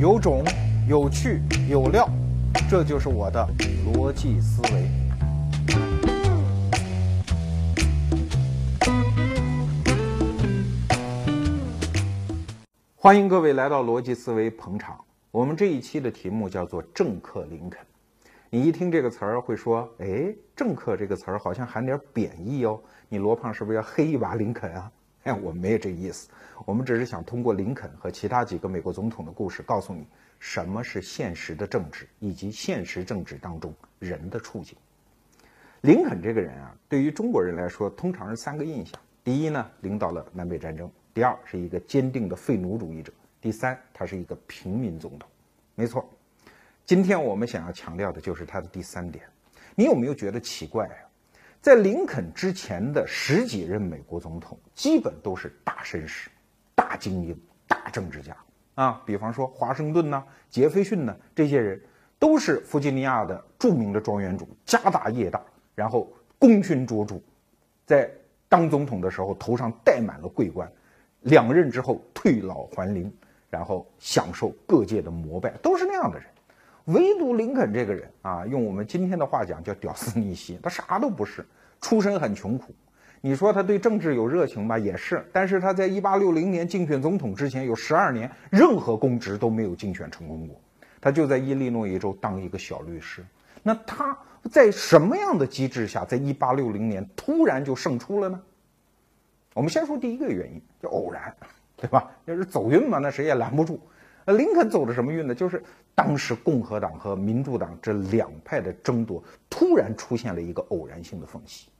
有种，有趣，有料，这就是我的逻辑思维。欢迎各位来到逻辑思维捧场。我们这一期的题目叫做“政客林肯”。你一听这个词儿，会说：“哎，政客这个词儿好像含点贬义哦。你罗胖是不是要黑一把林肯啊？”哎，我没有这个意思。我们只是想通过林肯和其他几个美国总统的故事，告诉你什么是现实的政治，以及现实政治当中人的处境。林肯这个人啊，对于中国人来说，通常是三个印象：第一呢，领导了南北战争；第二，是一个坚定的废奴主义者；第三，他是一个平民总统。没错。今天我们想要强调的就是他的第三点。你有没有觉得奇怪啊？在林肯之前的十几任美国总统，基本都是大绅士、大精英、大政治家啊。比方说华盛顿呐、杰斐逊呐，这些人都是弗吉尼亚的著名的庄园主，家大业大，然后功勋卓著，在当总统的时候头上戴满了桂冠，两任之后退老还林，然后享受各界的膜拜，都是那样的人。唯独林肯这个人啊，用我们今天的话讲叫屌丝逆袭，他啥都不是，出身很穷苦。你说他对政治有热情吧，也是。但是他在一八六零年竞选总统之前，有十二年任何公职都没有竞选成功过。他就在伊利诺伊州当一个小律师。那他在什么样的机制下，在一八六零年突然就胜出了呢？我们先说第一个原因，叫偶然，对吧？要是走运嘛，那谁也拦不住。那林肯走的什么运呢？就是当时共和党和民主党这两派的争夺，突然出现了一个偶然性的缝隙。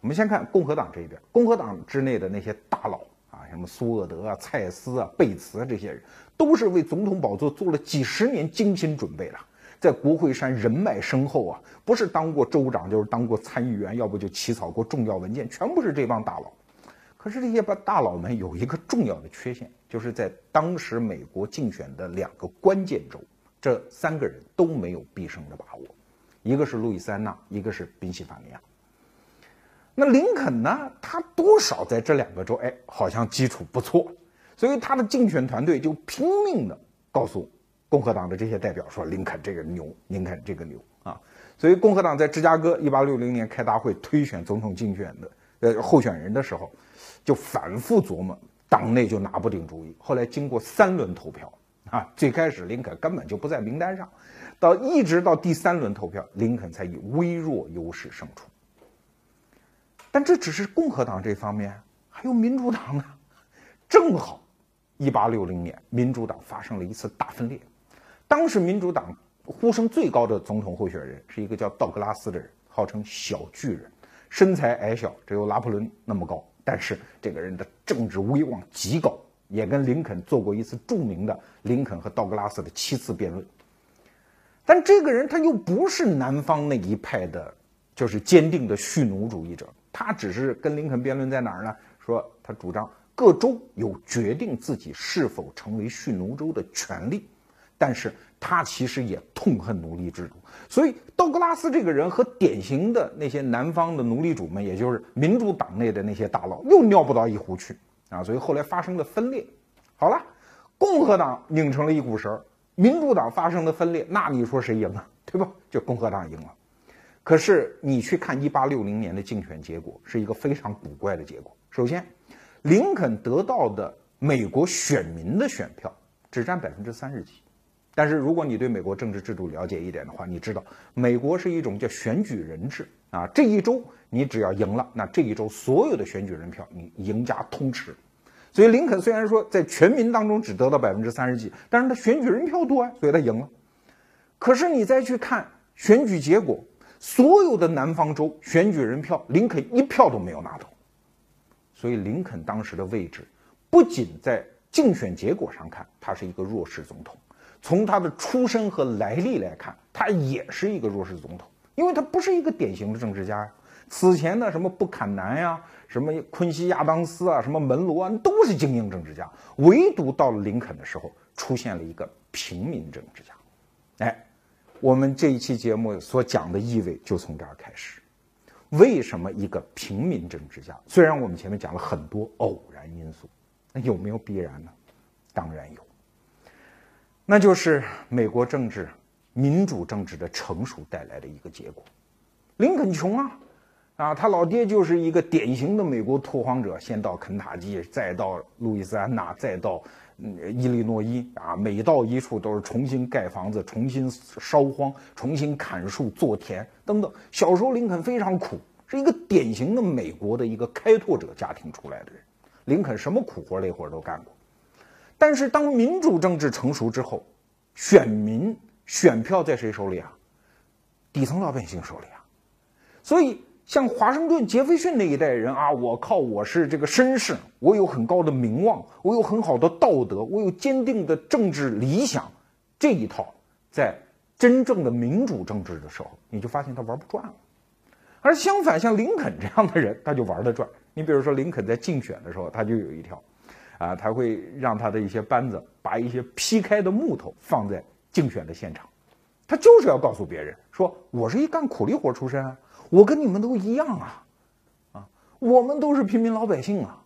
我们先看共和党这一边，共和党之内的那些大佬啊，什么苏厄德啊、蔡斯啊、贝茨啊这些人，都是为总统宝座做了几十年精心准备的，在国会山人脉深厚啊，不是当过州长，就是当过参议员，要不就起草过重要文件，全部是这帮大佬。可是这些大大佬们有一个重要的缺陷，就是在当时美国竞选的两个关键州，这三个人都没有必胜的把握，一个是路易斯安那，一个是宾夕法尼亚。那林肯呢？他多少在这两个州，哎，好像基础不错，所以他的竞选团队就拼命的告诉共和党的这些代表说：“林肯这个牛，林肯这个牛啊！”所以共和党在芝加哥一八六零年开大会推选总统竞选的呃候选人的时候。就反复琢磨，党内就拿不定主意。后来经过三轮投票，啊，最开始林肯根本就不在名单上，到一直到第三轮投票，林肯才以微弱优势胜出。但这只是共和党这方面，还有民主党呢。正好，一八六零年，民主党发生了一次大分裂。当时民主党呼声最高的总统候选人是一个叫道格拉斯的人，号称小巨人，身材矮小，只有拿破仑那么高。但是这个人的政治威望极高，也跟林肯做过一次著名的林肯和道格拉斯的七次辩论。但这个人他又不是南方那一派的，就是坚定的蓄奴主义者，他只是跟林肯辩论在哪儿呢？说他主张各州有决定自己是否成为蓄奴州的权利，但是他其实也痛恨奴隶制度。所以，道格拉斯这个人和典型的那些南方的奴隶主们，也就是民主党内的那些大佬，又尿不到一壶去啊！所以后来发生了分裂。好了，共和党拧成了一股绳，民主党发生的分裂，那你说谁赢啊？对吧？就共和党赢了。可是你去看一八六零年的竞选结果，是一个非常古怪的结果。首先，林肯得到的美国选民的选票只占百分之三十几。但是如果你对美国政治制度了解一点的话，你知道美国是一种叫选举人制啊。这一周你只要赢了，那这一周所有的选举人票你赢家通吃。所以林肯虽然说在全民当中只得到百分之三十几，但是他选举人票多啊，所以他赢了。可是你再去看选举结果，所有的南方州选举人票，林肯一票都没有拿到。所以林肯当时的位置，不仅在竞选结果上看，他是一个弱势总统。从他的出身和来历来看，他也是一个弱势总统，因为他不是一个典型的政治家呀。此前的什么布坎南呀，什么昆西亚当斯啊，什么门罗啊，都是精英政治家，唯独到了林肯的时候，出现了一个平民政治家。哎，我们这一期节目所讲的意味就从这儿开始。为什么一个平民政治家？虽然我们前面讲了很多偶然因素，那有没有必然呢？当然有。那就是美国政治、民主政治的成熟带来的一个结果。林肯穷啊，啊，他老爹就是一个典型的美国拓荒者，先到肯塔基，再到路易斯安那，再到伊利诺伊啊，每到一处都是重新盖房子、重新烧荒、重新砍树、做田等等。小时候林肯非常苦，是一个典型的美国的一个开拓者家庭出来的人。林肯什么苦活累活都干过，但是当民主政治成熟之后，选民选票在谁手里啊？底层老百姓手里啊。所以，像华盛顿、杰斐逊那一代人啊，我靠，我是这个绅士，我有很高的名望，我有很好的道德，我有坚定的政治理想，这一套，在真正的民主政治的时候，你就发现他玩不转了。而相反，像林肯这样的人，他就玩得转。你比如说，林肯在竞选的时候，他就有一条，啊，他会让他的一些班子把一些劈开的木头放在竞选的现场，他就是要告诉别人说，我是一干苦力活出身啊。我跟你们都一样啊，啊，我们都是平民老百姓啊。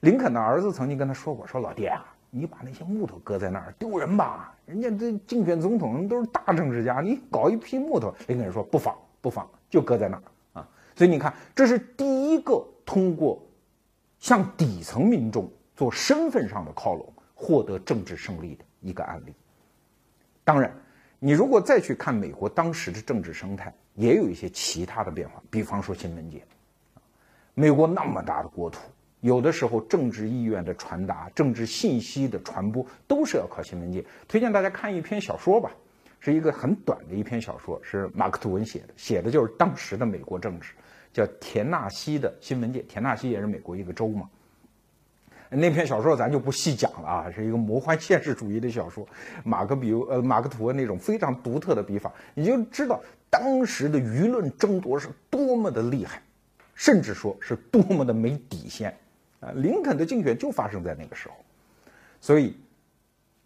林肯的儿子曾经跟他说过：“说老爹啊，你把那些木头搁在那儿丢人吧？人家这竞选总统都是大政治家，你搞一批木头。”林肯说：“不妨，不妨，就搁在那儿啊。”所以你看，这是第一个通过向底层民众做身份上的靠拢，获得政治胜利的一个案例。当然。你如果再去看美国当时的政治生态，也有一些其他的变化。比方说新闻界，美国那么大的国土，有的时候政治意愿的传达、政治信息的传播，都是要靠新闻界。推荐大家看一篇小说吧，是一个很短的一篇小说，是马克吐温写的，写的就是当时的美国政治，叫《田纳西的新闻界》。田纳西也是美国一个州嘛。那篇小说咱就不细讲了啊，是一个魔幻现实主义的小说。马克比呃马克吐温那种非常独特的笔法，你就知道当时的舆论争夺是多么的厉害，甚至说是多么的没底线啊！林肯的竞选就发生在那个时候，所以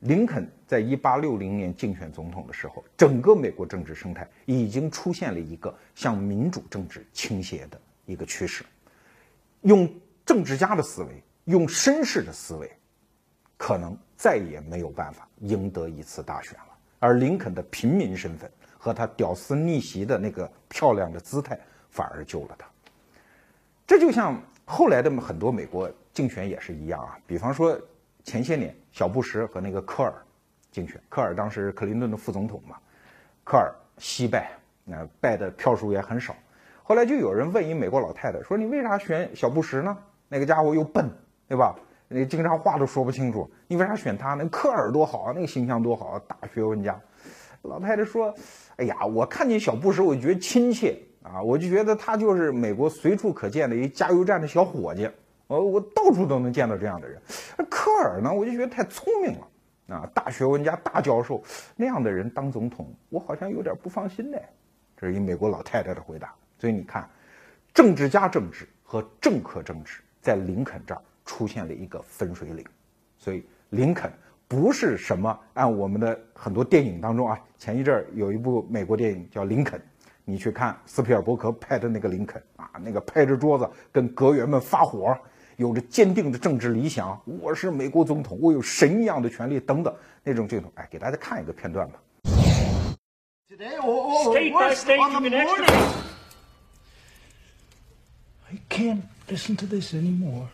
林肯在一八六零年竞选总统的时候，整个美国政治生态已经出现了一个向民主政治倾斜的一个趋势，用政治家的思维。用绅士的思维，可能再也没有办法赢得一次大选了。而林肯的平民身份和他屌丝逆袭的那个漂亮的姿态，反而救了他。这就像后来的很多美国竞选也是一样啊。比方说前些年小布什和那个科尔竞选，科尔当时是克林顿的副总统嘛，科尔惜败，那败的票数也很少。后来就有人问一美国老太太说：“你为啥选小布什呢？那个家伙又笨。”对吧？你经常话都说不清楚，你为啥选他呢？科尔多好啊，那个形象多好啊，大学问家。老太太说：“哎呀，我看见小布什，我就觉得亲切啊，我就觉得他就是美国随处可见的一加油站的小伙计，我我到处都能见到这样的人。科尔呢，我就觉得太聪明了啊，大学问家、大教授那样的人当总统，我好像有点不放心呢。”这是一美国老太太的回答。所以你看，政治家政治和政客政治在林肯这儿。出现了一个分水岭，所以林肯不是什么按我们的很多电影当中啊，前一阵儿有一部美国电影叫《林肯》，你去看斯皮尔伯格拍的那个林肯啊，那个拍着桌子跟阁员们发火，有着坚定的政治理想，我是美国总统，我有神一样的权利等等那种镜头，哎，给大家看一个片段吧。Today, state by state. I can't listen to this anymore.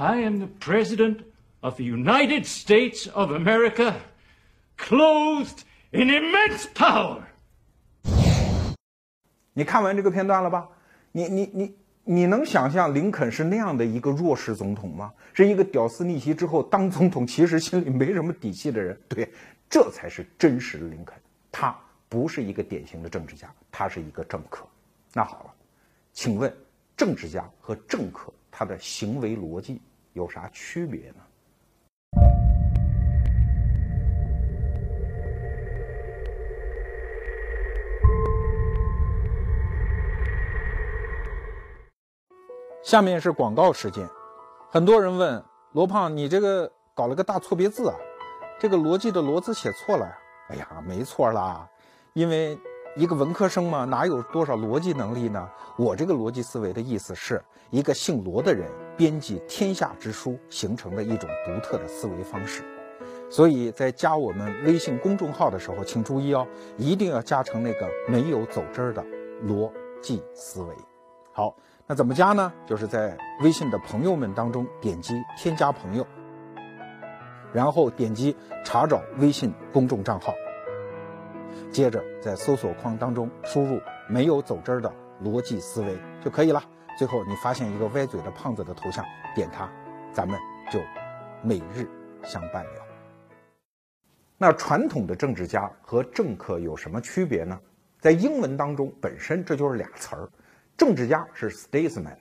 I am the President of the United States of America, clothed in immense power. 你看完这个片段了吧？你你你你能想象林肯是那样的一个弱势总统吗？是一个屌丝逆袭之后当总统，其实心里没什么底气的人。对，这才是真实的林肯。他不是一个典型的政治家，他是一个政客。那好了，请问政治家和政客他的行为逻辑？有啥区别呢？下面是广告时间。很多人问罗胖：“你这个搞了个大错别字啊？这个逻辑的‘逻’字写错了呀？”哎呀，没错啦，因为一个文科生嘛，哪有多少逻辑能力呢？我这个逻辑思维的意思是一个姓罗的人。编辑天下之书形成的一种独特的思维方式。所以在加我们微信公众号的时候，请注意哦，一定要加成那个没有走之儿的逻辑思维。好，那怎么加呢？就是在微信的朋友们当中点击添加朋友，然后点击查找微信公众账号，接着在搜索框当中输入“没有走之儿的逻辑思维”就可以了。最后你发现一个歪嘴的胖子的头像，点它，咱们就每日相伴了。那传统的政治家和政客有什么区别呢？在英文当中，本身这就是俩词儿，政治家是 statesman，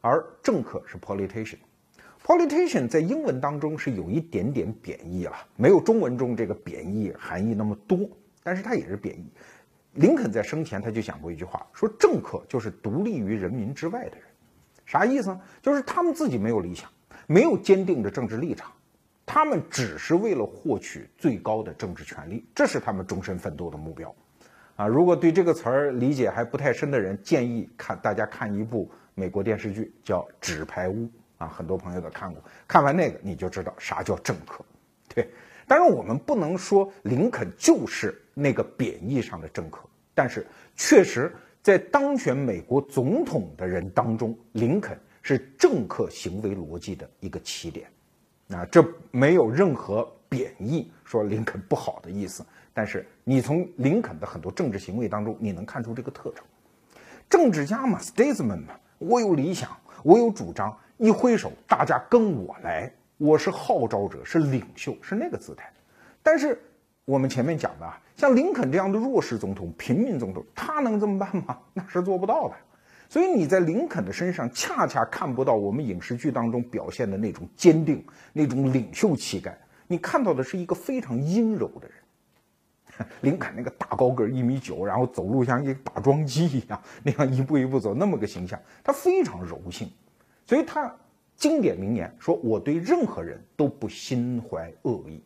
而政客是 politician。politician 在英文当中是有一点点贬义了，没有中文中这个贬义含义那么多，但是它也是贬义。林肯在生前他就讲过一句话，说政客就是独立于人民之外的人，啥意思呢？就是他们自己没有理想，没有坚定的政治立场。他们只是为了获取最高的政治权利，这是他们终身奋斗的目标，啊！如果对这个词儿理解还不太深的人，建议看大家看一部美国电视剧，叫《纸牌屋》啊，很多朋友都看过。看完那个你就知道啥叫政客，对。当然我们不能说林肯就是那个贬义上的政客，但是确实在当选美国总统的人当中，林肯是政客行为逻辑的一个起点。啊，这没有任何贬义说林肯不好的意思，但是你从林肯的很多政治行为当中，你能看出这个特征。政治家嘛，statesman 嘛，我有理想，我有主张，一挥手，大家跟我来，我是号召者，是领袖，是那个姿态。但是我们前面讲的啊，像林肯这样的弱势总统、平民总统，他能这么办吗？那是做不到的。所以你在林肯的身上恰恰看不到我们影视剧当中表现的那种坚定、那种领袖气概，你看到的是一个非常阴柔的人。林肯那个大高个一米九，然后走路像一个打桩机一样，那样一步一步走，那么个形象，他非常柔性。所以他经典名言说：“我对任何人都不心怀恶意。”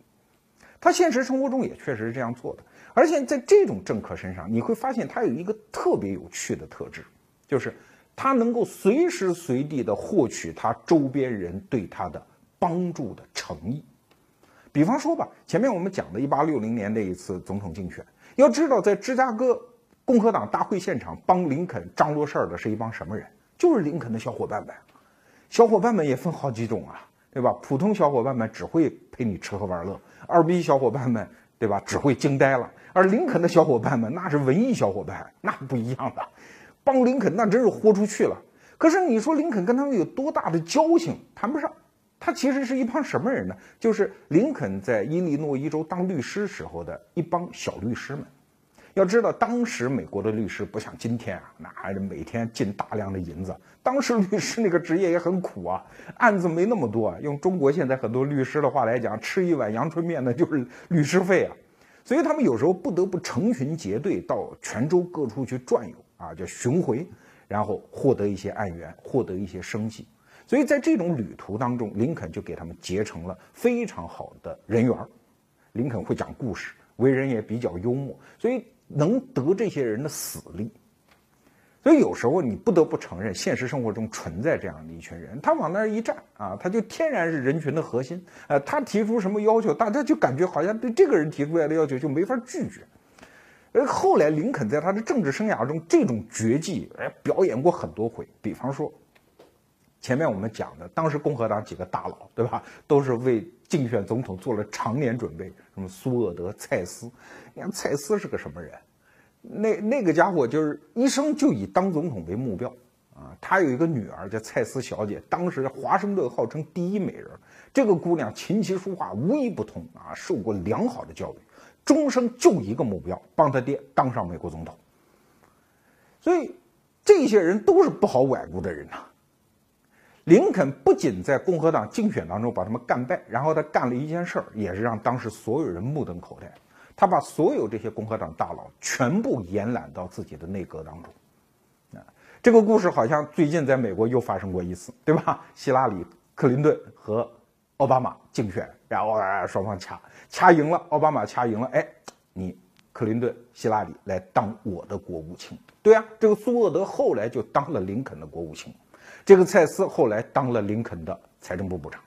他现实生活中也确实是这样做的。而且在这种政客身上，你会发现他有一个特别有趣的特质。就是他能够随时随地的获取他周边人对他的帮助的诚意，比方说吧，前面我们讲的1860年那一次总统竞选，要知道在芝加哥共和党大会现场帮林肯张罗事儿的是一帮什么人？就是林肯的小伙伴们。小伙伴们也分好几种啊，对吧？普通小伙伴们只会陪你吃喝玩乐，二逼小伙伴们，对吧？只会惊呆了。而林肯的小伙伴们那是文艺小伙伴，那不一样的。帮林肯那真是豁出去了，可是你说林肯跟他们有多大的交情？谈不上。他其实是一帮什么人呢？就是林肯在伊利诺伊州当律师时候的一帮小律师们。要知道，当时美国的律师不像今天啊，那还每天进大量的银子。当时律师那个职业也很苦啊，案子没那么多啊。用中国现在很多律师的话来讲，吃一碗阳春面那就是律师费啊。所以他们有时候不得不成群结队到全州各处去转悠。啊，叫巡回，然后获得一些案源，获得一些生计。所以在这种旅途当中，林肯就给他们结成了非常好的人缘。林肯会讲故事，为人也比较幽默，所以能得这些人的死力。所以有时候你不得不承认，现实生活中存在这样的一群人，他往那儿一站啊，他就天然是人群的核心。呃，他提出什么要求，大家就感觉好像对这个人提出来的要求就没法拒绝。而后来，林肯在他的政治生涯中，这种绝技哎表演过很多回。比方说，前面我们讲的，当时共和党几个大佬，对吧，都是为竞选总统做了常年准备。什么苏厄德、蔡斯，你看蔡斯是个什么人？那那个家伙就是一生就以当总统为目标啊。他有一个女儿叫蔡斯小姐，当时华盛顿号称第一美人。这个姑娘琴棋书画无一不通啊，受过良好的教育。终生就一个目标，帮他爹当上美国总统。所以，这些人都是不好崴过的人呐。林肯不仅在共和党竞选当中把他们干败，然后他干了一件事儿，也是让当时所有人目瞪口呆。他把所有这些共和党大佬全部延揽到自己的内阁当中。啊，这个故事好像最近在美国又发生过一次，对吧？希拉里、克林顿和奥巴马竞选，然后双方掐。掐赢了，奥巴马掐赢了，哎，你克林顿、希拉里来当我的国务卿。对啊，这个苏厄德后来就当了林肯的国务卿。这个蔡斯后来当了林肯的财政部部长。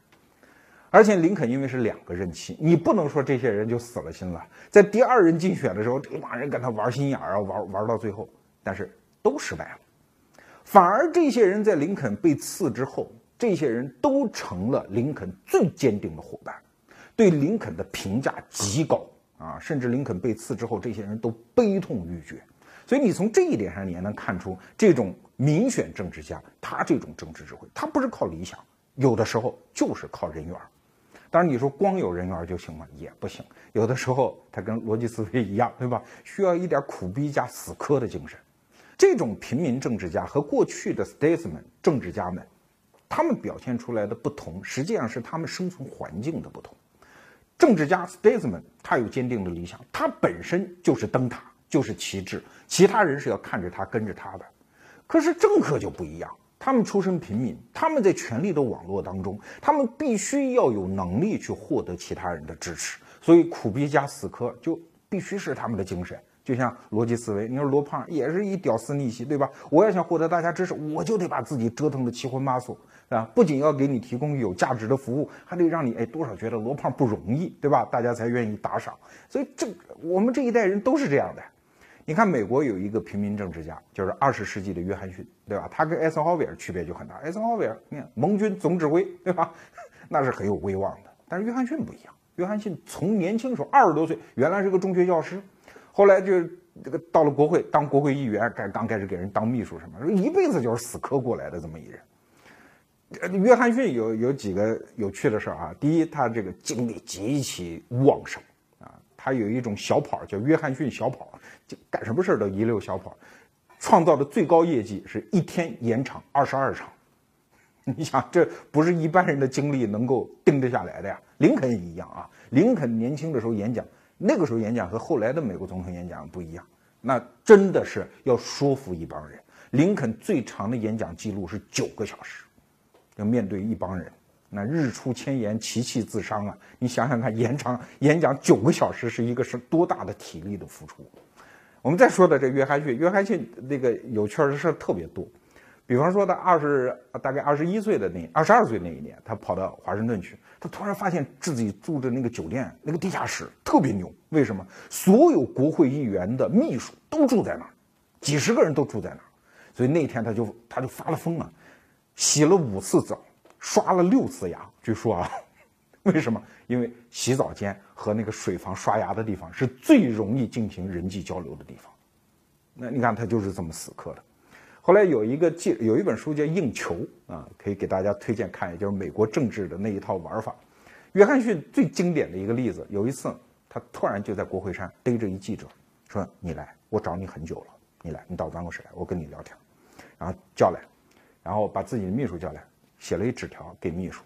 而且林肯因为是两个任期，你不能说这些人就死了心了。在第二任竞选的时候，这帮人跟他玩心眼儿啊，玩玩到最后，但是都失败了。反而这些人在林肯被刺之后，这些人都成了林肯最坚定的伙伴，对林肯的评价极高啊。甚至林肯被刺之后，这些人都悲痛欲绝。所以你从这一点上，你也能看出这种民选政治家他这种政治智慧，他不是靠理想，有的时候就是靠人缘。当然，你说光有人缘就行吗？也不行。有的时候他跟逻辑思维一样，对吧？需要一点苦逼加死磕的精神。这种平民政治家和过去的 statesman 政治家们，他们表现出来的不同，实际上是他们生存环境的不同。政治家 statesman 他有坚定的理想，他本身就是灯塔，就是旗帜，其他人是要看着他跟着他的。可是政客就不一样。他们出身平民，他们在权力的网络当中，他们必须要有能力去获得其他人的支持，所以苦逼加死磕就必须是他们的精神。就像逻辑思维，你说罗胖也是一屌丝逆袭，对吧？我要想获得大家支持，我就得把自己折腾的七荤八素，啊，不仅要给你提供有价值的服务，还得让你哎多少觉得罗胖不容易，对吧？大家才愿意打赏。所以这我们这一代人都是这样的。你看，美国有一个平民政治家，就是二十世纪的约翰逊，对吧？他跟艾森豪威尔区别就很大。艾森豪威尔，你看盟军总指挥，对吧？那是很有威望的。但是约翰逊不一样，约翰逊从年轻时候二十多岁，原来是个中学教师，后来就这个到了国会当国会议员，刚刚开始给人当秘书什么，一辈子就是死磕过来的这么一人。约翰逊有有几个有趣的事儿啊。第一，他这个精力极其旺盛，他有一种小跑叫约翰逊小跑。就干什么事儿都一溜小跑，创造的最高业绩是一天演场二十二场。你想，这不是一般人的精力能够定得下来的呀。林肯也一样啊。林肯年轻的时候演讲，那个时候演讲和后来的美国总统演讲不一样，那真的是要说服一帮人。林肯最长的演讲记录是九个小时，要面对一帮人，那日出千言，其气自伤啊。你想想看，延长演讲九个小时是一个是多大的体力的付出。我们再说的这约翰逊，约翰逊那个有趣的事特别多，比方说他二十大概二十一岁的那二十二岁那一年，他跑到华盛顿去，他突然发现自己住的那个酒店那个地下室特别牛，为什么？所有国会议员的秘书都住在那儿，几十个人都住在那儿，所以那天他就他就发了疯了，洗了五次澡，刷了六次牙，据说啊。为什么？因为洗澡间和那个水房刷牙的地方是最容易进行人际交流的地方。那你看他就是这么死磕的。后来有一个记有一本书叫《硬球》啊，可以给大家推荐看，也就是美国政治的那一套玩法。约翰逊最经典的一个例子，有一次他突然就在国会山逮着一记者，说：“你来，我找你很久了，你来，你到办公室来，我跟你聊天。”然后叫来，然后把自己的秘书叫来，写了一纸条给秘书，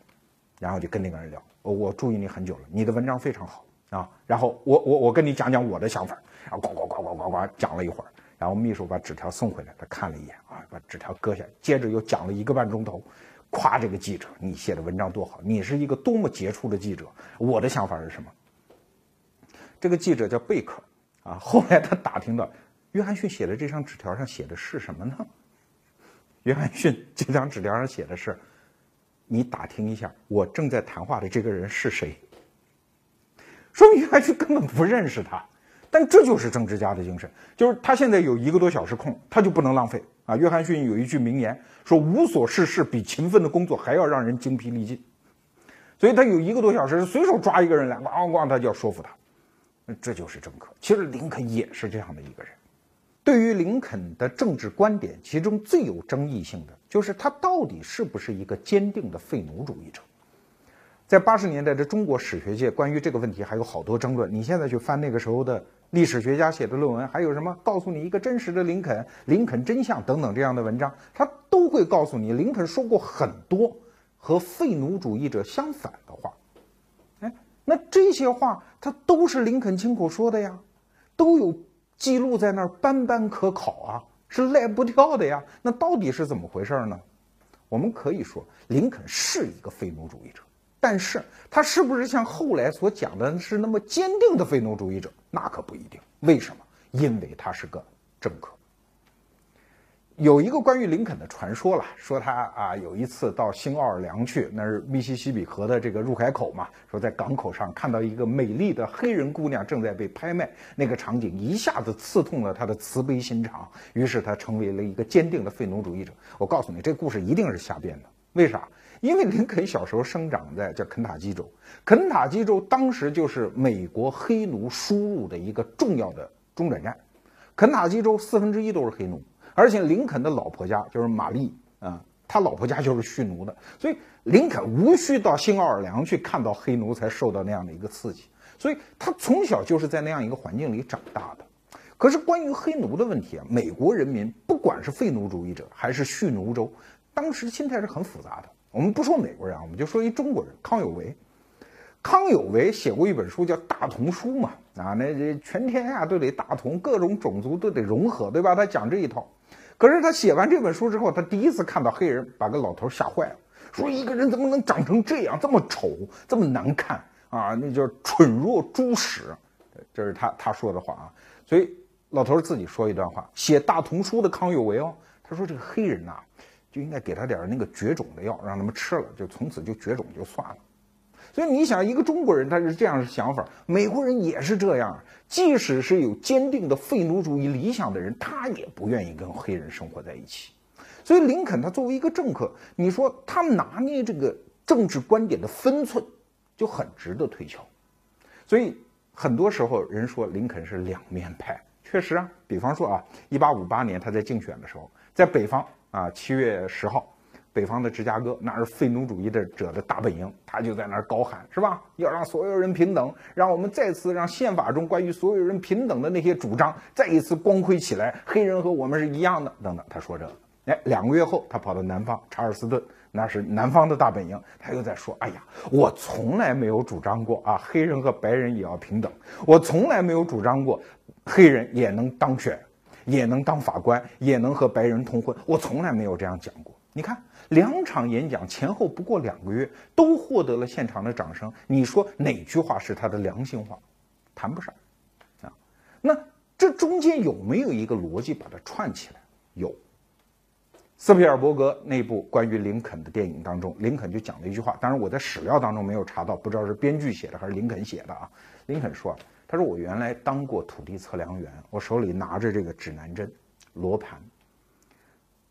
然后就跟那个人聊。我注意你很久了，你的文章非常好啊。然后我我我跟你讲讲我的想法，然后呱呱呱呱呱呱讲了一会儿，然后秘书把纸条送回来，他看了一眼啊，把纸条搁下，接着又讲了一个半钟头，夸这个记者，你写的文章多好，你是一个多么杰出的记者。我的想法是什么？这个记者叫贝克啊。后来他打听到，约翰逊写的这张纸条上写的是什么呢？约翰逊这张纸条上写的是。你打听一下，我正在谈话的这个人是谁？说明约翰逊根本不认识他，但这就是政治家的精神，就是他现在有一个多小时空，他就不能浪费啊。约翰逊有一句名言，说无所事事比勤奋的工作还要让人精疲力尽，所以他有一个多小时，随手抓一个人来，咣咣，他就要说服他，这就是政客。其实林肯也是这样的一个人。对于林肯的政治观点，其中最有争议性的就是他到底是不是一个坚定的废奴主义者。在八十年代的中国史学界，关于这个问题还有好多争论。你现在去翻那个时候的历史学家写的论文，还有什么告诉你一个真实的林肯、林肯真相等等这样的文章，他都会告诉你，林肯说过很多和废奴主义者相反的话。哎，那这些话他都是林肯亲口说的呀，都有。记录在那儿，斑斑可考啊，是赖不掉的呀。那到底是怎么回事呢？我们可以说，林肯是一个非奴主义者，但是他是不是像后来所讲的是那么坚定的非奴主义者？那可不一定。为什么？因为他是个政客。有一个关于林肯的传说了，说他啊有一次到新奥尔良去，那是密西西比河的这个入海口嘛，说在港口上看到一个美丽的黑人姑娘正在被拍卖，那个场景一下子刺痛了他的慈悲心肠，于是他成为了一个坚定的废奴主义者。我告诉你，这故事一定是瞎编的，为啥？因为林肯小时候生长在叫肯塔基州，肯塔基州当时就是美国黑奴输入的一个重要的中转站，肯塔基州四分之一都是黑奴。而且林肯的老婆家就是玛丽啊，他老婆家就是蓄奴的，所以林肯无需到新奥尔良去看到黑奴才受到那样的一个刺激，所以他从小就是在那样一个环境里长大的。可是关于黑奴的问题啊，美国人民不管是废奴主义者还是蓄奴州，当时心态是很复杂的。我们不说美国人啊，我们就说一中国人康有为，康有为写过一本书叫《大同书》嘛，啊，那这全天下都得大同，各种种族都得融合，对吧？他讲这一套。可是他写完这本书之后，他第一次看到黑人，把个老头吓坏了，说一个人怎么能长成这样，这么丑，这么难看啊？那叫蠢若猪屎，这是他他说的话啊。所以老头自己说一段话，写大同书的康有为哦，他说这个黑人呐，就应该给他点那个绝种的药，让他们吃了，就从此就绝种就算了。所以你想，一个中国人他是这样的想法，美国人也是这样。即使是有坚定的废奴主义理想的人，他也不愿意跟黑人生活在一起。所以林肯他作为一个政客，你说他拿捏这个政治观点的分寸就很值得推敲。所以很多时候人说林肯是两面派，确实啊。比方说啊，一八五八年他在竞选的时候，在北方啊，七月十号。北方的芝加哥，那是废奴主义的者的大本营，他就在那儿高喊，是吧？要让所有人平等，让我们再次让宪法中关于所有人平等的那些主张再一次光辉起来。黑人和我们是一样的，等等。他说这个，哎，两个月后，他跑到南方查尔斯顿，那是南方的大本营，他又在说，哎呀，我从来没有主张过啊，黑人和白人也要平等，我从来没有主张过，黑人也能当选，也能当法官，也能和白人通婚，我从来没有这样讲过。你看。两场演讲前后不过两个月，都获得了现场的掌声。你说哪句话是他的良心话？谈不上啊。那这中间有没有一个逻辑把它串起来？有。斯皮尔伯格那部关于林肯的电影当中，林肯就讲了一句话，当然我在史料当中没有查到，不知道是编剧写的还是林肯写的啊。林肯说：“他说我原来当过土地测量员，我手里拿着这个指南针、罗盘。”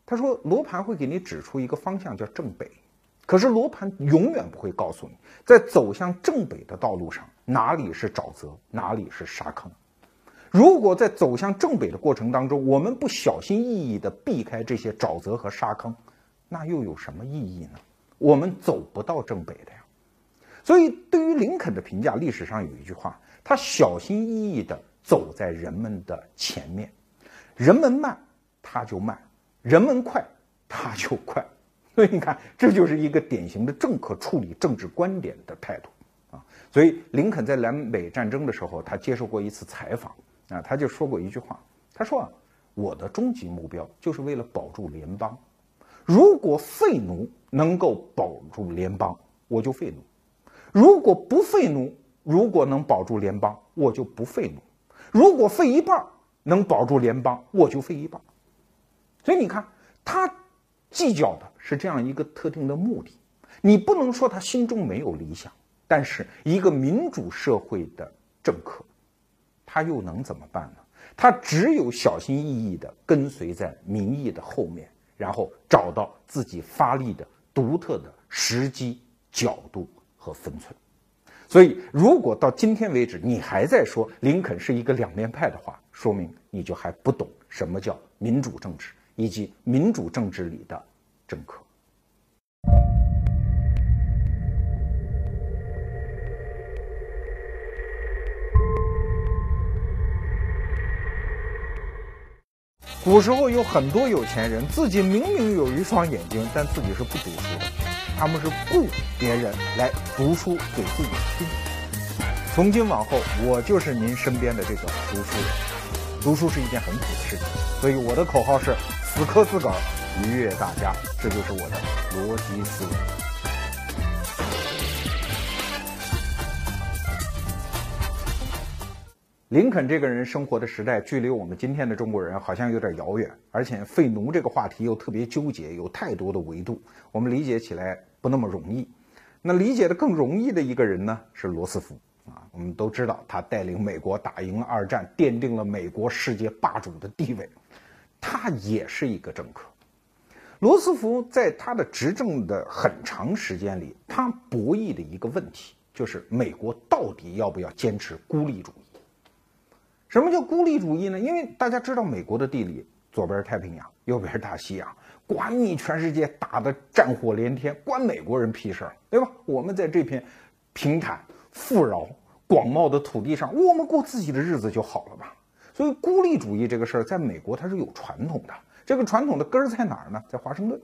他说：“罗盘会给你指出一个方向，叫正北。可是罗盘永远不会告诉你，在走向正北的道路上，哪里是沼泽，哪里是沙坑。如果在走向正北的过程当中，我们不小心翼翼地避开这些沼泽和沙坑，那又有什么意义呢？我们走不到正北的呀。所以，对于林肯的评价，历史上有一句话：他小心翼翼地走在人们的前面，人们慢，他就慢。”人们快，他就快，所以你看，这就是一个典型的政客处理政治观点的态度啊。所以林肯在南北战争的时候，他接受过一次采访啊，他就说过一句话，他说啊，我的终极目标就是为了保住联邦，如果废奴能够保住联邦，我就废奴；如果不废奴，如果能保住联邦，我就不废奴；如果废一半能保住联邦，我就废一半。所以你看，他计较的是这样一个特定的目的。你不能说他心中没有理想，但是一个民主社会的政客，他又能怎么办呢？他只有小心翼翼地跟随在民意的后面，然后找到自己发力的独特的时机、角度和分寸。所以，如果到今天为止你还在说林肯是一个两面派的话，说明你就还不懂什么叫民主政治。以及民主政治里的政客。古时候有很多有钱人，自己明明有一双眼睛，但自己是不读书的，他们是雇别人来读书给自己听。从今往后，我就是您身边的这个读书人。读书是一件很苦的事情，所以我的口号是。死磕自个儿，愉悦大家，这就是我的逻辑思维。林肯这个人生活的时代，距离我们今天的中国人好像有点遥远，而且废奴这个话题又特别纠结，有太多的维度，我们理解起来不那么容易。那理解的更容易的一个人呢，是罗斯福啊。我们都知道，他带领美国打赢了二战，奠定了美国世界霸主的地位。他也是一个政客。罗斯福在他的执政的很长时间里，他博弈的一个问题就是美国到底要不要坚持孤立主义？什么叫孤立主义呢？因为大家知道美国的地理，左边太平洋，右边大西洋，管你全世界打的战火连天，关美国人屁事儿，对吧？我们在这片平坦、富饶、广袤的土地上，我们过自己的日子就好了吧？所以孤立主义这个事儿，在美国它是有传统的。这个传统的根儿在哪儿呢？在华盛顿。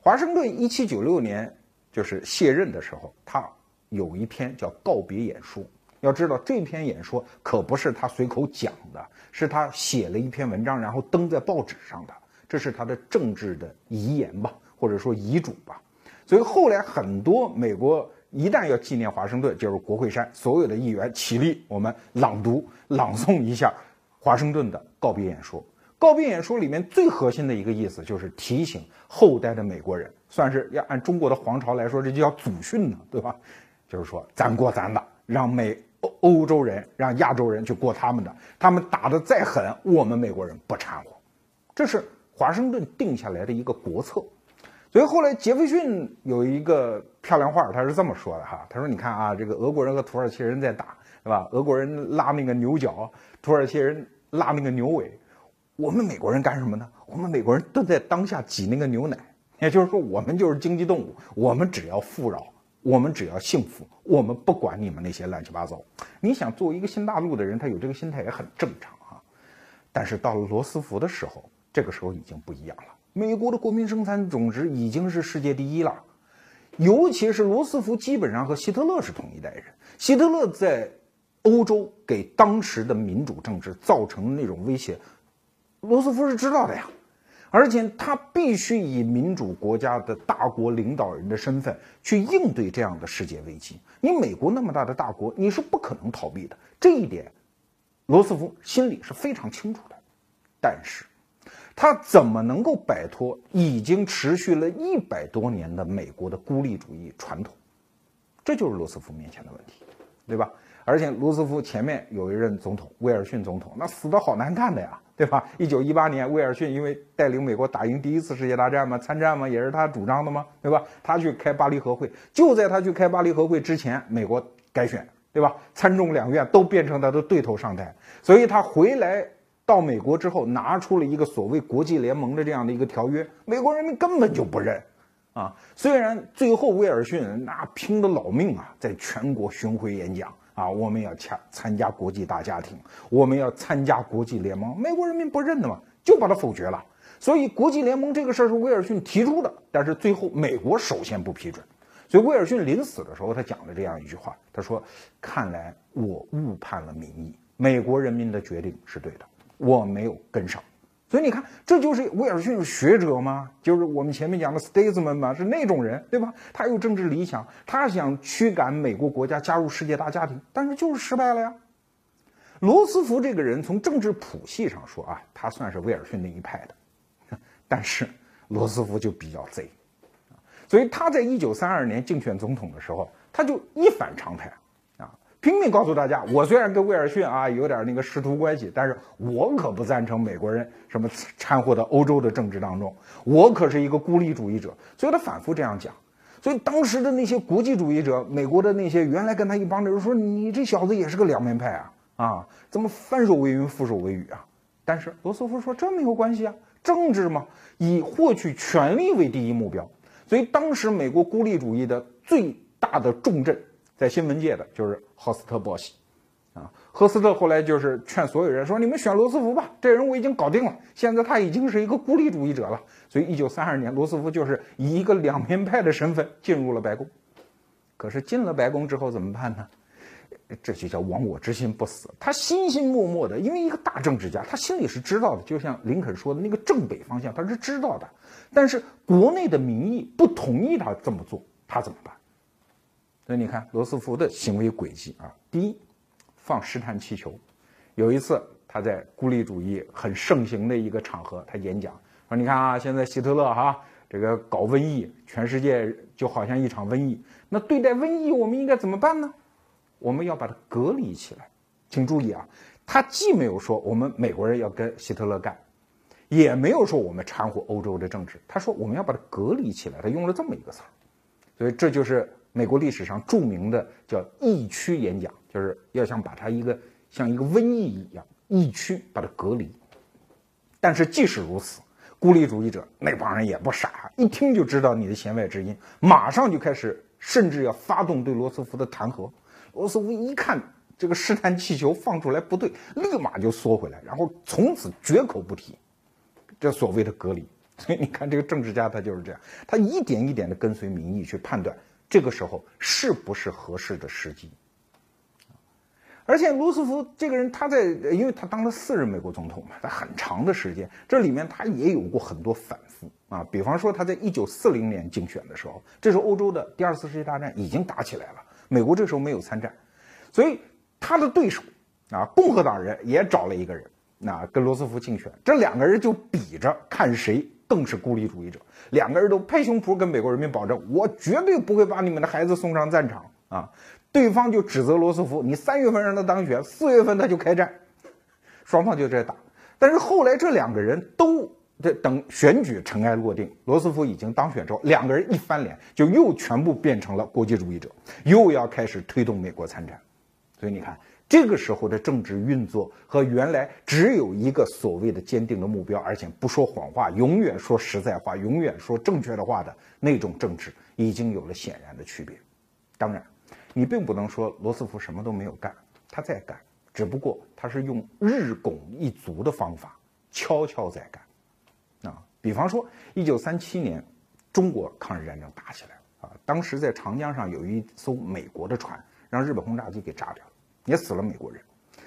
华盛顿一七九六年就是卸任的时候，他有一篇叫告别演说。要知道，这篇演说可不是他随口讲的，是他写了一篇文章，然后登在报纸上的。这是他的政治的遗言吧，或者说遗嘱吧。所以后来很多美国一旦要纪念华盛顿，就是国会山所有的议员起立，我们朗读、朗诵一下华盛顿的告别演说。告别演说里面最核心的一个意思，就是提醒后代的美国人，算是要按中国的皇朝来说，这就叫祖训呢，对吧？就是说，咱过咱的，让美欧欧洲人、让亚洲人去过他们的，他们打得再狠，我们美国人不掺和。这是华盛顿定下来的一个国策。所以后来杰斐逊有一个漂亮话，他是这么说的哈，他说：“你看啊，这个俄国人和土耳其人在打，对吧？俄国人拉那个牛角，土耳其人拉那个牛尾。”我们美国人干什么呢？我们美国人都在当下挤那个牛奶，也就是说，我们就是经济动物，我们只要富饶，我们只要幸福，我们不管你们那些乱七八糟。你想，作为一个新大陆的人，他有这个心态也很正常啊。但是到了罗斯福的时候，这个时候已经不一样了。美国的国民生产总值已经是世界第一了，尤其是罗斯福基本上和希特勒是同一代人。希特勒在欧洲给当时的民主政治造成那种威胁。罗斯福是知道的呀，而且他必须以民主国家的大国领导人的身份去应对这样的世界危机。你美国那么大的大国，你是不可能逃避的。这一点，罗斯福心里是非常清楚的。但是，他怎么能够摆脱已经持续了一百多年的美国的孤立主义传统？这就是罗斯福面前的问题，对吧？而且，罗斯福前面有一任总统威尔逊总统，那死的好难看的呀。对吧？一九一八年，威尔逊因为带领美国打赢第一次世界大战嘛，参战嘛，也是他主张的嘛，对吧？他去开巴黎和会，就在他去开巴黎和会之前，美国改选，对吧？参众两院都变成他的对头上台，所以他回来到美国之后，拿出了一个所谓国际联盟的这样的一个条约，美国人民根本就不认，啊！虽然最后威尔逊那拼了老命啊，在全国巡回演讲。啊，我们要参参加国际大家庭，我们要参加国际联盟，美国人民不认的嘛，就把它否决了。所以国际联盟这个事儿是威尔逊提出的，但是最后美国首先不批准。所以威尔逊临死的时候，他讲了这样一句话，他说：“看来我误判了民意，美国人民的决定是对的，我没有跟上。”所以你看，这就是威尔逊学者吗？就是我们前面讲的 statesman 吗？是那种人，对吧？他有政治理想，他想驱赶美国国家加入世界大家庭，但是就是失败了呀。罗斯福这个人，从政治谱系上说啊，他算是威尔逊那一派的，但是罗斯福就比较贼，所以他在一九三二年竞选总统的时候，他就一反常态。拼命告诉大家，我虽然跟威尔逊啊有点那个师徒关系，但是我可不赞成美国人什么掺和到欧洲的政治当中，我可是一个孤立主义者。所以他反复这样讲。所以当时的那些国际主义者，美国的那些原来跟他一帮的人说：“你这小子也是个两面派啊，啊，怎么翻手为云，覆手为雨啊？”但是罗斯福说：“这没有关系啊，政治嘛，以获取权力为第一目标。”所以当时美国孤立主义的最大的重镇。在新闻界的就是赫斯特·波希，啊，赫斯特后来就是劝所有人说：“你们选罗斯福吧，这人我已经搞定了。现在他已经是一个孤立主义者了。”所以，一九三二年，罗斯福就是以一个两面派的身份进入了白宫。可是进了白宫之后怎么办呢？这就叫亡我之心不死。他心心默默的，因为一个大政治家，他心里是知道的。就像林肯说的那个正北方向，他是知道的。但是国内的民意不同意他这么做，他怎么办？所以你看罗斯福的行为轨迹啊，第一，放试探气球，有一次他在孤立主义很盛行的一个场合，他演讲说：“你看啊，现在希特勒哈这个搞瘟疫，全世界就好像一场瘟疫。那对待瘟疫，我们应该怎么办呢？我们要把它隔离起来。请注意啊，他既没有说我们美国人要跟希特勒干，也没有说我们掺和欧洲的政治。他说我们要把它隔离起来。他用了这么一个词儿，所以这就是美国历史上著名的叫疫区演讲，就是要想把它一个像一个瘟疫一样疫区把它隔离。但是即使如此。孤立主义者那帮人也不傻，一听就知道你的弦外之音，马上就开始，甚至要发动对罗斯福的弹劾。罗斯福一看这个试探气球放出来不对，立马就缩回来，然后从此绝口不提这所谓的隔离。所以你看，这个政治家他就是这样，他一点一点的跟随民意去判断这个时候是不是合适的时机。而且罗斯福这个人，他在因为他当了四任美国总统嘛，他很长的时间，这里面他也有过很多反复啊。比方说他在一九四零年竞选的时候，这时候欧洲的第二次世界大战已经打起来了，美国这时候没有参战，所以他的对手啊，共和党人也找了一个人，那跟罗斯福竞选，这两个人就比着看谁更是孤立主义者，两个人都拍胸脯跟美国人民保证，我绝对不会把你们的孩子送上战场啊。对方就指责罗斯福，你三月份让他当选，四月份他就开战，双方就在打。但是后来这两个人都这等选举尘埃落定，罗斯福已经当选之后，两个人一翻脸，就又全部变成了国际主义者，又要开始推动美国参战。所以你看，这个时候的政治运作和原来只有一个所谓的坚定的目标，而且不说谎话，永远说实在话，永远说正确的话的那种政治，已经有了显然的区别。当然。你并不能说罗斯福什么都没有干，他在干，只不过他是用日拱一卒的方法，悄悄在干。啊，比方说，一九三七年，中国抗日战争打起来了啊，当时在长江上有一艘美国的船，让日本轰炸机给炸掉，也死了美国人。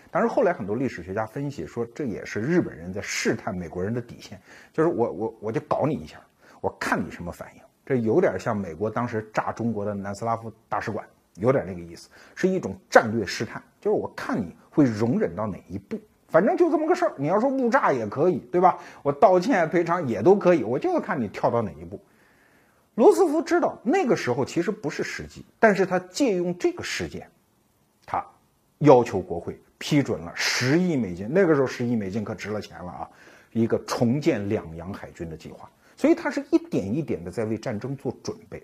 但是后来很多历史学家分析说，这也是日本人在试探美国人的底线，就是我我我就搞你一下，我看你什么反应。这有点像美国当时炸中国的南斯拉夫大使馆。有点那个意思，是一种战略试探，就是我看你会容忍到哪一步，反正就这么个事儿。你要说误炸也可以，对吧？我道歉赔偿也都可以，我就要看你跳到哪一步。罗斯福知道那个时候其实不是时机，但是他借用这个事件，要求国会批准了十亿美金，那个时候十亿美金可值了钱了啊！一个重建两洋海军的计划，所以他是一点一点的在为战争做准备。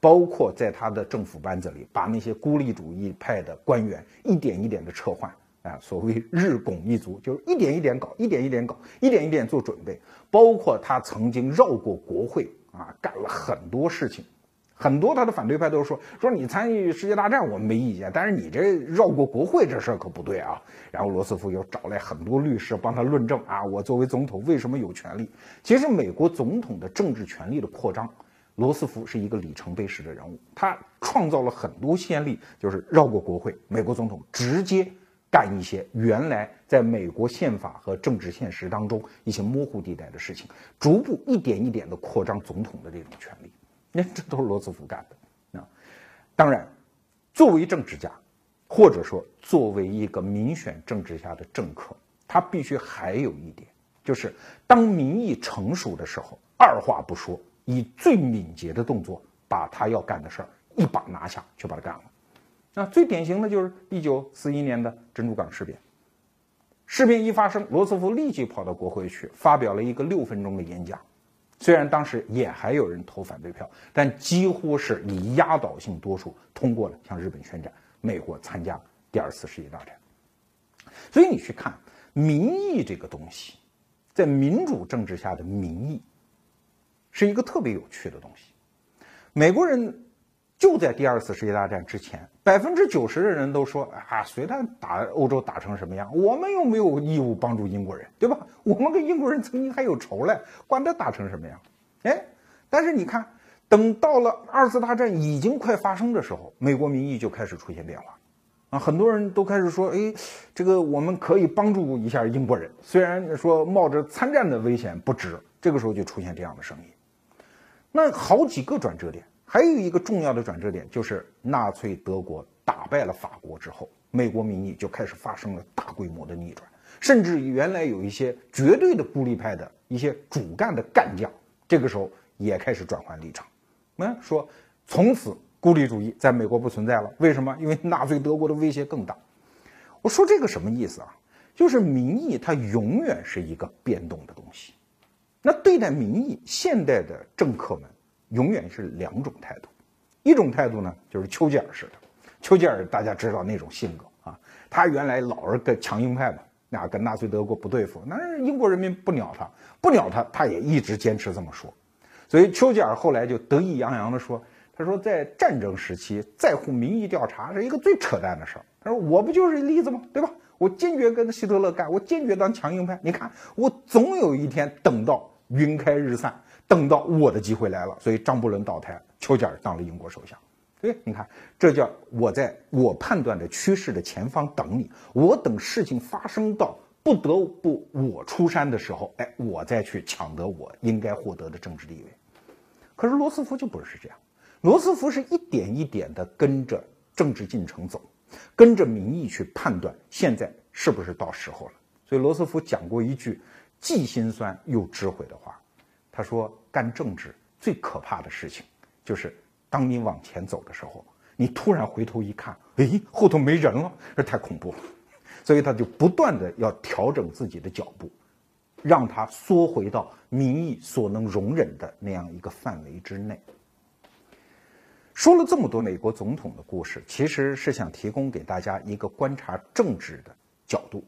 包括在他的政府班子里，把那些孤立主义派的官员一点一点的撤换，啊，所谓日拱一卒，就是一点一点搞，一点一点搞，一点一点做准备。包括他曾经绕过国会，啊，干了很多事情，很多他的反对派都说说你参与世界大战我们没意见，但是你这绕过国会这事儿可不对啊。然后罗斯福又找来很多律师帮他论证啊，我作为总统为什么有权利？其实美国总统的政治权力的扩张。罗斯福是一个里程碑式的人物，他创造了很多先例，就是绕过国会，美国总统直接干一些原来在美国宪法和政治现实当中一些模糊地带的事情，逐步一点一点的扩张总统的这种权利。那这都是罗斯福干的啊。当然，作为政治家，或者说作为一个民选政治家的政客，他必须还有一点，就是当民意成熟的时候，二话不说。以最敏捷的动作，把他要干的事儿一把拿下，就把它干了。那最典型的就是一九四一年的珍珠港事变。事变一发生，罗斯福立即跑到国会去，发表了一个六分钟的演讲。虽然当时也还有人投反对票，但几乎是以压倒性多数通过了向日本宣战，美国参加第二次世界大战。所以你去看民意这个东西，在民主政治下的民意。是一个特别有趣的东西。美国人就在第二次世界大战之前，百分之九十的人都说啊，随他打欧洲打成什么样，我们又没有义务帮助英国人，对吧？我们跟英国人曾经还有仇嘞，管他打成什么样。哎，但是你看，等到了二次大战已经快发生的时候，美国民意就开始出现变化啊，很多人都开始说，哎，这个我们可以帮助一下英国人，虽然说冒着参战的危险不值。这个时候就出现这样的声音。那好几个转折点，还有一个重要的转折点，就是纳粹德国打败了法国之后，美国民意就开始发生了大规模的逆转，甚至原来有一些绝对的孤立派的一些主干的干将，这个时候也开始转换立场，那说从此孤立主义在美国不存在了。为什么？因为纳粹德国的威胁更大。我说这个什么意思啊？就是民意它永远是一个变动的东西。那对待民意，现代的政客们永远是两种态度。一种态度呢，就是丘吉尔式的。丘吉尔大家知道那种性格啊，他原来老是跟强硬派嘛，那跟纳粹德国不对付，那英国人民不鸟他，不鸟他，他也一直坚持这么说。所以丘吉尔后来就得意洋洋地说：“他说在战争时期在乎民意调查是一个最扯淡的事儿。他说我不就是例子吗？对吧？我坚决跟希特勒干，我坚决当强硬派。你看，我总有一天等到云开日散，等到我的机会来了。所以张伯伦倒台，丘吉尔当了英国首相。”对，你看，这叫我在我判断的趋势的前方等你，我等事情发生到不得不我出山的时候，哎，我再去抢得我应该获得的政治地位。可是罗斯福就不是这样，罗斯福是一点一点的跟着政治进程走，跟着民意去判断现在是不是到时候了。所以罗斯福讲过一句既心酸又智慧的话，他说：“干政治最可怕的事情就是。”当你往前走的时候，你突然回头一看，哎，后头没人了，这太恐怖了。所以他就不断的要调整自己的脚步，让他缩回到民意所能容忍的那样一个范围之内。说了这么多美国总统的故事，其实是想提供给大家一个观察政治的角度。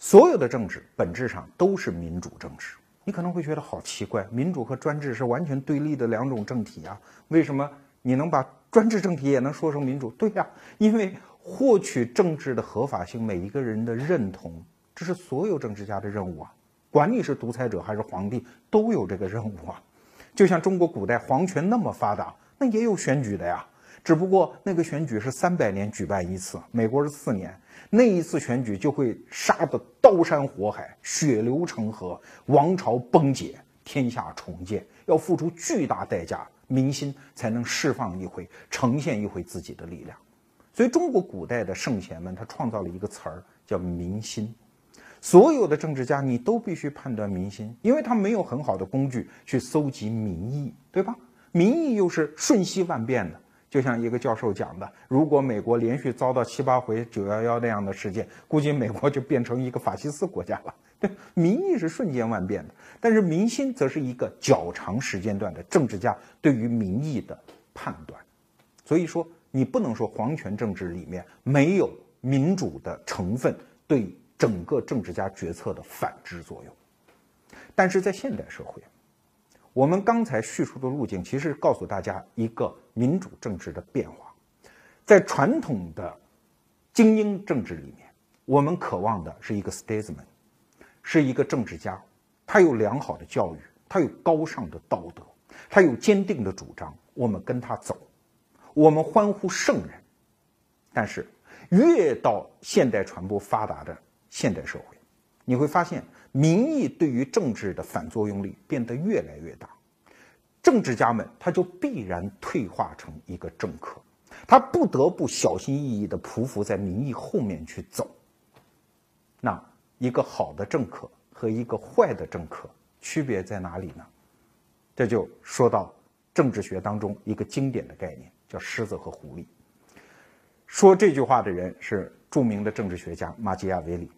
所有的政治本质上都是民主政治。你可能会觉得好奇怪，民主和专制是完全对立的两种政体啊，为什么你能把专制政体也能说成民主？对呀，因为获取政治的合法性，每一个人的认同，这是所有政治家的任务啊。管你是独裁者还是皇帝，都有这个任务啊。就像中国古代皇权那么发达，那也有选举的呀。只不过那个选举是三百年举办一次，美国是四年，那一次选举就会杀得刀山火海、血流成河，王朝崩解，天下重建，要付出巨大代价，民心才能释放一回，呈现一回自己的力量。所以中国古代的圣贤们，他创造了一个词儿叫民心。所有的政治家，你都必须判断民心，因为他没有很好的工具去搜集民意，对吧？民意又是瞬息万变的。就像一个教授讲的，如果美国连续遭到七八回九幺幺那样的事件，估计美国就变成一个法西斯国家了。对，民意是瞬间万变的，但是民心则是一个较长时间段的政治家对于民意的判断。所以说，你不能说皇权政治里面没有民主的成分对整个政治家决策的反制作用。但是在现代社会。我们刚才叙述的路径，其实告诉大家一个民主政治的变化。在传统的精英政治里面，我们渴望的是一个 statesman，是一个政治家，他有良好的教育，他有高尚的道德，他有坚定的主张，我们跟他走，我们欢呼圣人。但是，越到现代传播发达的现代社会，你会发现。民意对于政治的反作用力变得越来越大，政治家们他就必然退化成一个政客，他不得不小心翼翼地匍匐在民意后面去走。那一个好的政客和一个坏的政客区别在哪里呢？这就说到政治学当中一个经典的概念，叫狮子和狐狸。说这句话的人是著名的政治学家马基亚维里，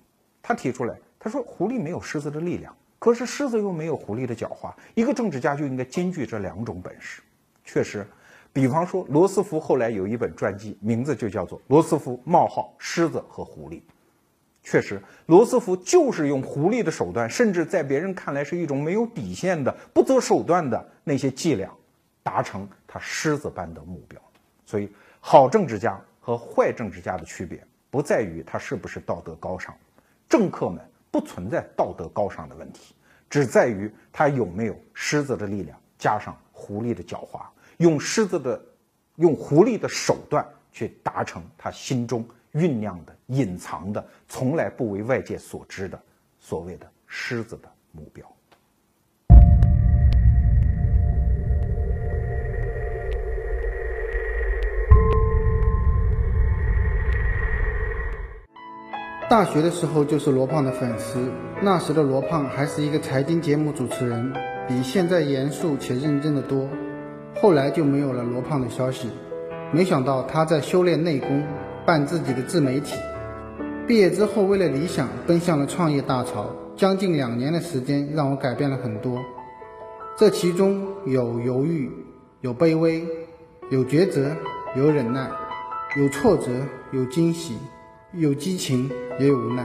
他提出来。他说：“狐狸没有狮子的力量，可是狮子又没有狐狸的狡猾。一个政治家就应该兼具这两种本事。确实，比方说罗斯福后来有一本传记，名字就叫做《罗斯福：冒号狮子和狐狸》。确实，罗斯福就是用狐狸的手段，甚至在别人看来是一种没有底线的、不择手段的那些伎俩，达成他狮子般的目标。所以，好政治家和坏政治家的区别不在于他是不是道德高尚，政客们。”不存在道德高尚的问题，只在于他有没有狮子的力量加上狐狸的狡猾，用狮子的、用狐狸的手段去达成他心中酝酿的、隐藏的、从来不为外界所知的所谓的狮子的目标。大学的时候就是罗胖的粉丝，那时的罗胖还是一个财经节目主持人，比现在严肃且认真的多。后来就没有了罗胖的消息，没想到他在修炼内功，办自己的自媒体。毕业之后，为了理想，奔向了创业大潮。将近两年的时间，让我改变了很多。这其中有犹豫，有卑微，有抉择，有忍耐，有挫折，有惊喜，有激情，也有无奈。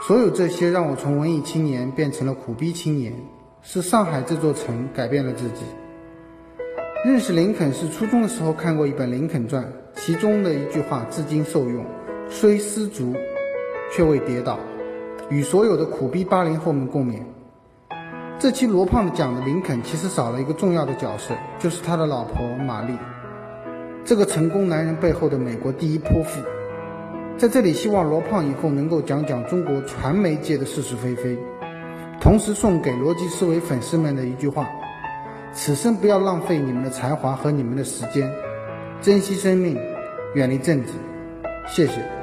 所有这些让我从文艺青年变成了苦逼青年。是上海这座城改变了自己。认识林肯是初中的时候看过一本《林肯传》，其中的一句话至今受用：“虽失足，却未跌倒。”与所有的苦逼八零后们共勉。这期罗胖讲的林肯其实少了一个重要的角色，就是他的老婆玛丽，这个成功男人背后的美国第一泼妇。在这里，希望罗胖以后能够讲讲中国传媒界的是是非非，同时送给逻辑思维粉丝们的一句话：此生不要浪费你们的才华和你们的时间，珍惜生命，远离政治。谢谢。